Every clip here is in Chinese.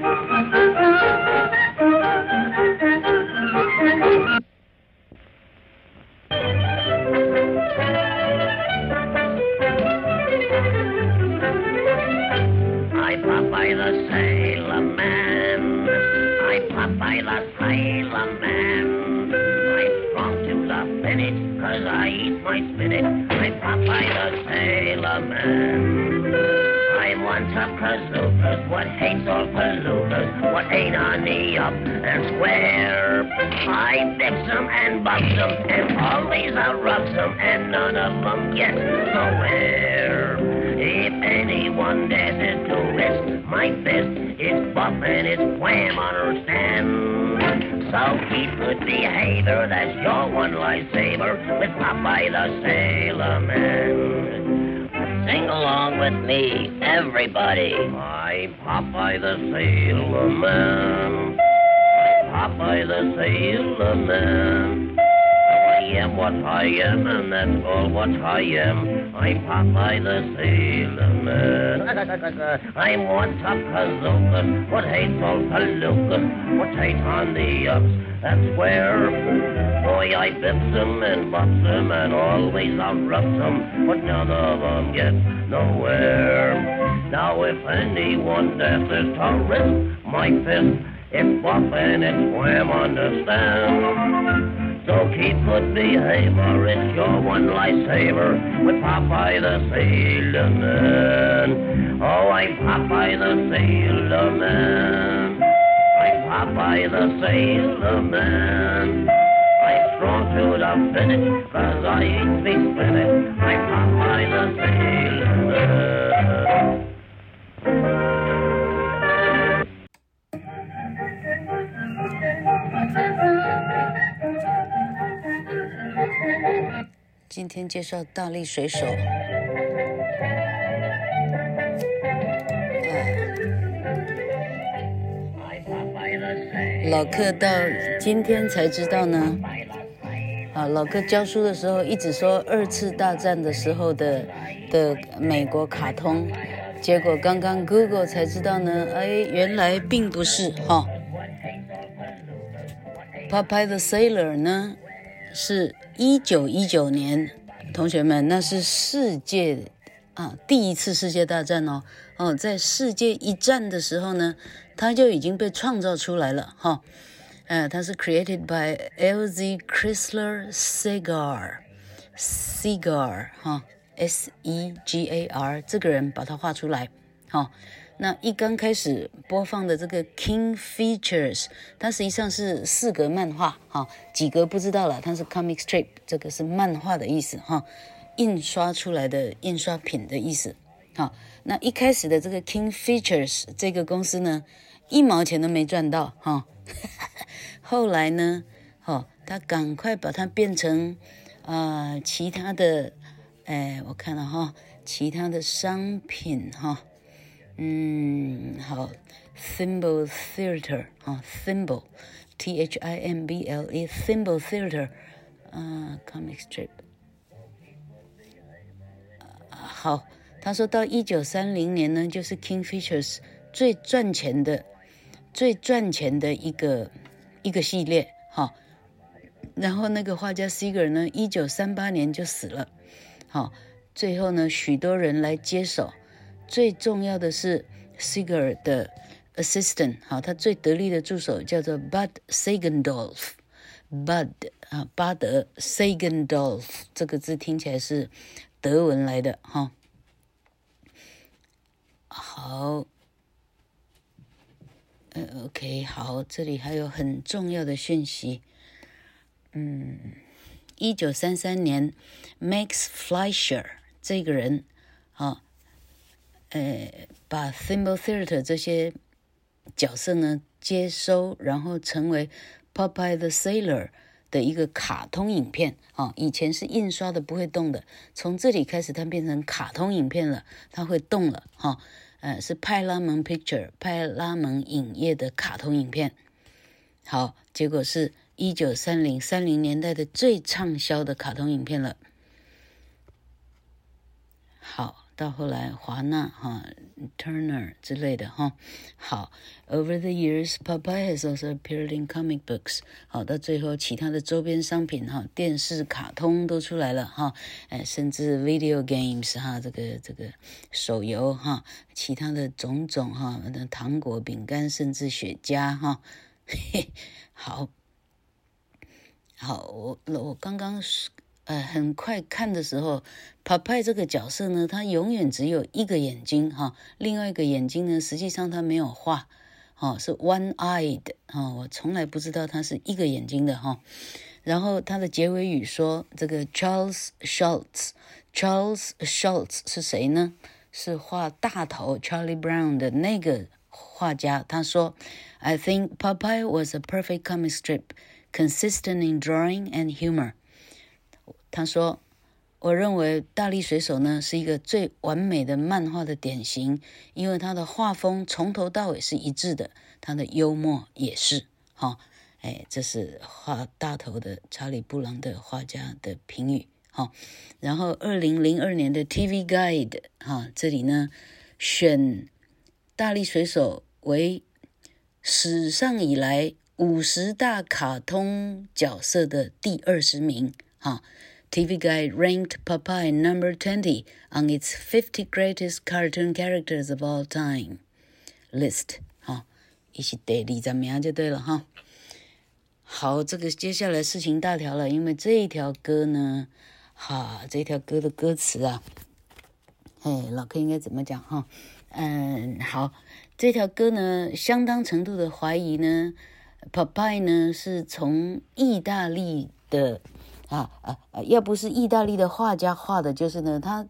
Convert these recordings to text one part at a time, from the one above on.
cause I pop by eat my spinach. I Popeye the Sailor Man. I'm one tough kazookas, what hates all palookas, what ain't on the up and square. I fix 'em and box 'em, and always I rubs 'em, and none of 'em gets nowhere. If anyone dares to risk my fist, it's buff and it's wham, understand? So keep good behavior, that's your one lifesaver, with Popeye the Sailor Man. Sing along with me, everybody. I Popeye the Sailor Man. Popeye the Sailor Man. I am what I am, and that's all what I am. I'm Popeye the Sailor Man. I'm one tough kazookas, what hates all palookas, what hates on the ups, that's where. Boy, I bips 'em and bops 'em, and always rubs 'em, but none of 'em get nowhere. Now if anyone dares to risk my fist, it's and it's wham, understand? So keep good behavior, it's your one lifesaver with Popeye the Sailor Man. Oh, I'm Popeye the Sailor Man. I'm Popeye the Sailor Man. I'm strong to the finish, cause I eat me spinach. I'm Popeye the Sailor Man. 今天介绍大力水手。老克到今天才知道呢。啊，老克教书的时候一直说二次大战的时候的的美国卡通，结果刚刚 Google 才知道呢。哎，原来并不是哈。Popeye the Sailor 呢，是一九一九年，同学们，那是世界啊第一次世界大战哦哦，在世界一战的时候呢，它就已经被创造出来了哈，呃，它是 created by Elzie Crisler Segar Segar 哈 S E G A R 这个人把它画出来，好。那一刚开始播放的这个 King Features，它实际上是四格漫画，哈，几格不知道了，它是 comic strip，这个是漫画的意思，哈，印刷出来的印刷品的意思，好，那一开始的这个 King Features 这个公司呢，一毛钱都没赚到，哈，后来呢，哈，他赶快把它变成啊、呃、其他的，哎，我看了哈，其他的商品，哈。嗯，好，Thimble Theater 啊，Thimble，T H I M B L E，Thimble Theater，啊，Comic Strip。好，他说到一九三零年呢，就是 King Features 最赚钱的、最赚钱的一个一个系列，哈。然后那个画家 Segar 呢，一九三八年就死了，好，最后呢，许多人来接手。最重要的是 Segar 的 assistant，好，他最得力的助手叫做 Bud Sagendolf，Bud 啊，巴德 Sagendolf 这个字听起来是德文来的哈。好，呃，OK，好，这里还有很重要的讯息，嗯，一九三三年，Max Fleischer 这个人，啊。呃，把 Thimble Theater 这些角色呢接收，然后成为 Popeye the Sailor 的一个卡通影片啊。以前是印刷的，不会动的，从这里开始它变成卡通影片了，它会动了哈。呃，是派拉蒙 Picture 派拉蒙影业的卡通影片。好，结果是一九三零三零年代的最畅销的卡通影片了。好。到后来华纳哈 Turner 之类的哈。好，Over the years, Popeye has also appeared in comic books。好，到最后其他的周边商品哈，电视卡通都出来了哈，哎，甚至 video games 哈，这个这个手游哈，其他的种种哈，那糖果、饼干，甚至雪茄哈。嘿，好，好，我我刚刚是。呃，很快看的时候，Popey 这个角色呢，他永远只有一个眼睛哈，另外一个眼睛呢，实际上他没有画，哦，是 one-eyed 哈，我从来不知道他是一个眼睛的哈。然后他的结尾语说，这个 Charles Schultz，Charles Schultz 是谁呢？是画大头 Charlie Brown 的那个画家。他说，I think Popeye was a perfect comic strip, consistent in drawing and humor. 他说：“我认为大力水手呢是一个最完美的漫画的典型，因为他的画风从头到尾是一致的，他的幽默也是。哈、哎，这是画大头的查理布朗的画家的评语。哈、然后二零零二年的 TV Guide 哈、这里呢选大力水手为史上以来五十大卡通角色的第二十名。哈、哦。” TV Guide ranked Popeye number twenty on its fifty greatest cartoon characters of all time list。哈，一起得第二名就对了哈。好，这个接下来事情大条了，因为这一条歌呢，哈，这条歌的歌词啊，哎，老柯应该怎么讲哈？嗯，好，这条歌呢，相当程度的怀疑呢，Popeye 呢是从意大利的。啊啊啊！要不是意大利的画家画的，就是呢，他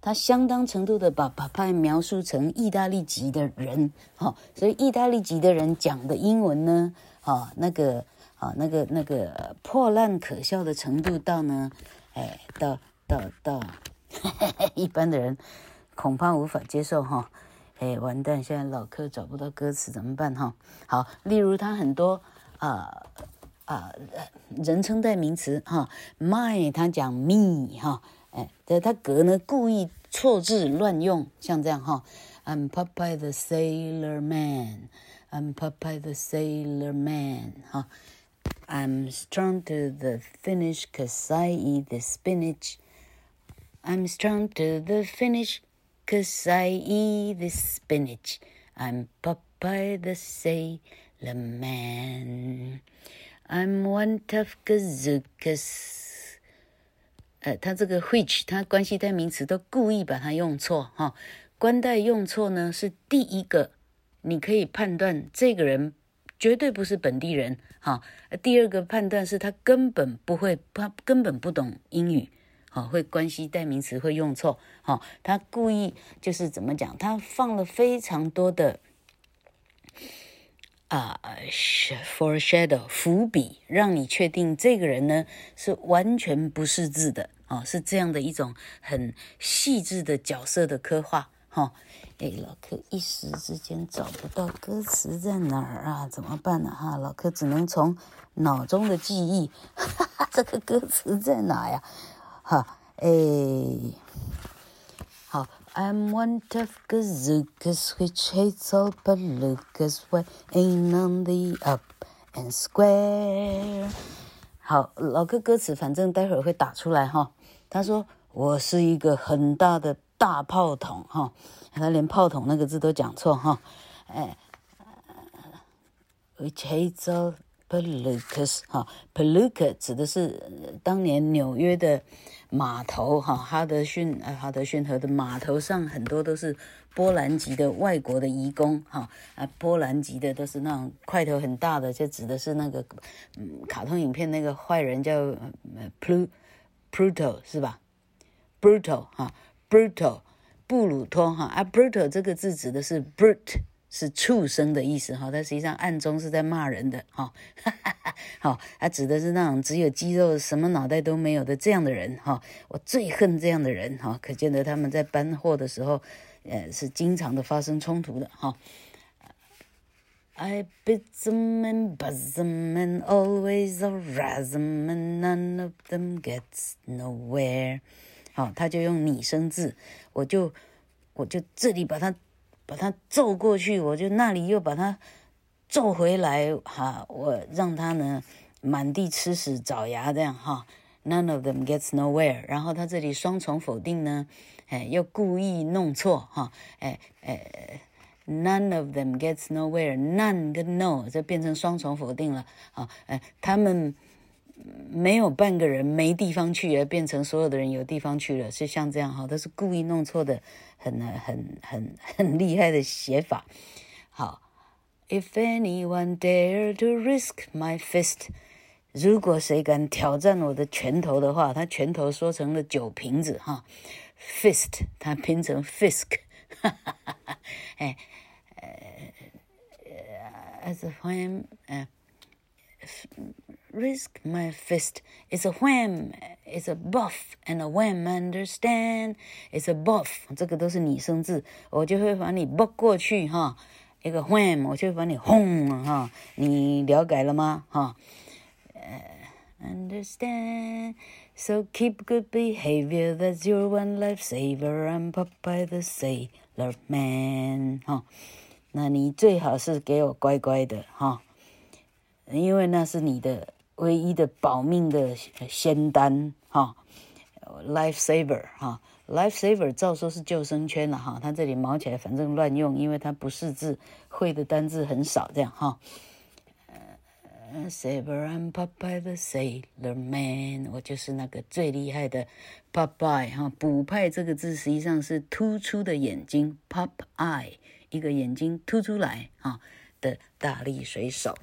他相当程度的把把派描述成意大利籍的人，哈、哦，所以意大利籍的人讲的英文呢，哈、哦，那个啊、哦，那个那个破烂可笑的程度到呢，哎，到到到，嘿嘿，一般的人恐怕无法接受哈，哎，完蛋，现在老柯找不到歌词怎么办哈？好，例如他很多啊。啊，人称代名词哈，my 他讲 me 哈，哎，这他格呢故意错字乱用，像这样哈，I'm Popeye the Sailor Man，I'm Popeye the Sailor Man 哈，I'm strong to the finish cause I eat the spinach，I'm strong to the finish cause I eat the spinach，I'm Popeye the Sailor Man。I'm one tough gazookas。呃，他这个 which，他关系代名词都故意把它用错哈。关代用错呢，是第一个，你可以判断这个人绝对不是本地人哈。第二个判断是他根本不会，他根本不懂英语，哈，会关系代名词会用错哈。他故意就是怎么讲，他放了非常多的。啊、uh,，foreshadow 伏笔，让你确定这个人呢是完全不识字的哦，是这样的一种很细致的角色的刻画哈。哎，老柯一时之间找不到歌词在哪儿啊？怎么办呢？哈，老柯只能从脑中的记忆，哈哈，这个歌词在哪呀？哈，哎。好 I'm one tough gazookas which hates all palookas when ain't on the up and square。好，老歌歌词反正待会儿会打出来哈。他说我是一个很大的大炮筒哈，他连炮筒那个字都讲错哈。哎，which hates all palookas 哈，palooka 指的是当年纽约的。码头哈，哈德逊，哈德逊河的码头上很多都是波兰籍的外国的移工哈啊，波兰籍的都是那种块头很大的，就指的是那个嗯，卡通影片那个坏人叫，Pluto 是吧？Brutal 哈，Brutal 布鲁托哈啊，Brutal 这个字指的是 brute。是畜生的意思哈，它实际上暗中是在骂人的哈，好，他指的是那种只有肌肉、什么脑袋都没有的这样的人哈。我最恨这样的人哈，可见得他们在搬货的时候，呃，是经常的发生冲突的哈。I beat them and buzz them and always a r a s them and none of them gets nowhere。好，他就用拟声字，我就我就这里把它把它揍过去，我就那里又把它揍回来，哈，我让他呢满地吃屎找牙这样哈。None of them gets nowhere。然后他这里双重否定呢，哎，又故意弄错哈，哎哎，None of them gets nowhere。None 跟 no 这变成双重否定了啊，哎，他们。没有半个人没地方去，而变成所有的人有地方去了，是像这样哈，都是故意弄错的，很很很很厉害的写法。好，If anyone dare to risk my fist，如果谁敢挑战我的拳头的话，他拳头说成了酒瓶子哈，fist 他拼成 fisk，哈哈哈哈，哎，呃，as a when，嗯。Risk my fist. It's a wham. It's a buff and a wham. Understand? It's a buff. 这个都是拟声字，我就会把你 buff 过去哈。一个 wham，我就会把你轰哈。你了解了吗？哈。Understand? So keep good behavior. That's your one lifesaver. I'm Popeye the Sailor Man. 哈。那你最好是给我乖乖的哈，因为那是你的。 唯一的保命的仙丹哈，life saver 哈，life saver 照说是救生圈了哈，它这里毛起来反正乱用，因为它不识字，会的单字很少这样哈。Saver and Popeye the Sailor Man，我就是那个最厉害的 Popeye 哈，补派这个字实际上是突出的眼睛，Pop eye，一个眼睛凸出来哈的大力水手。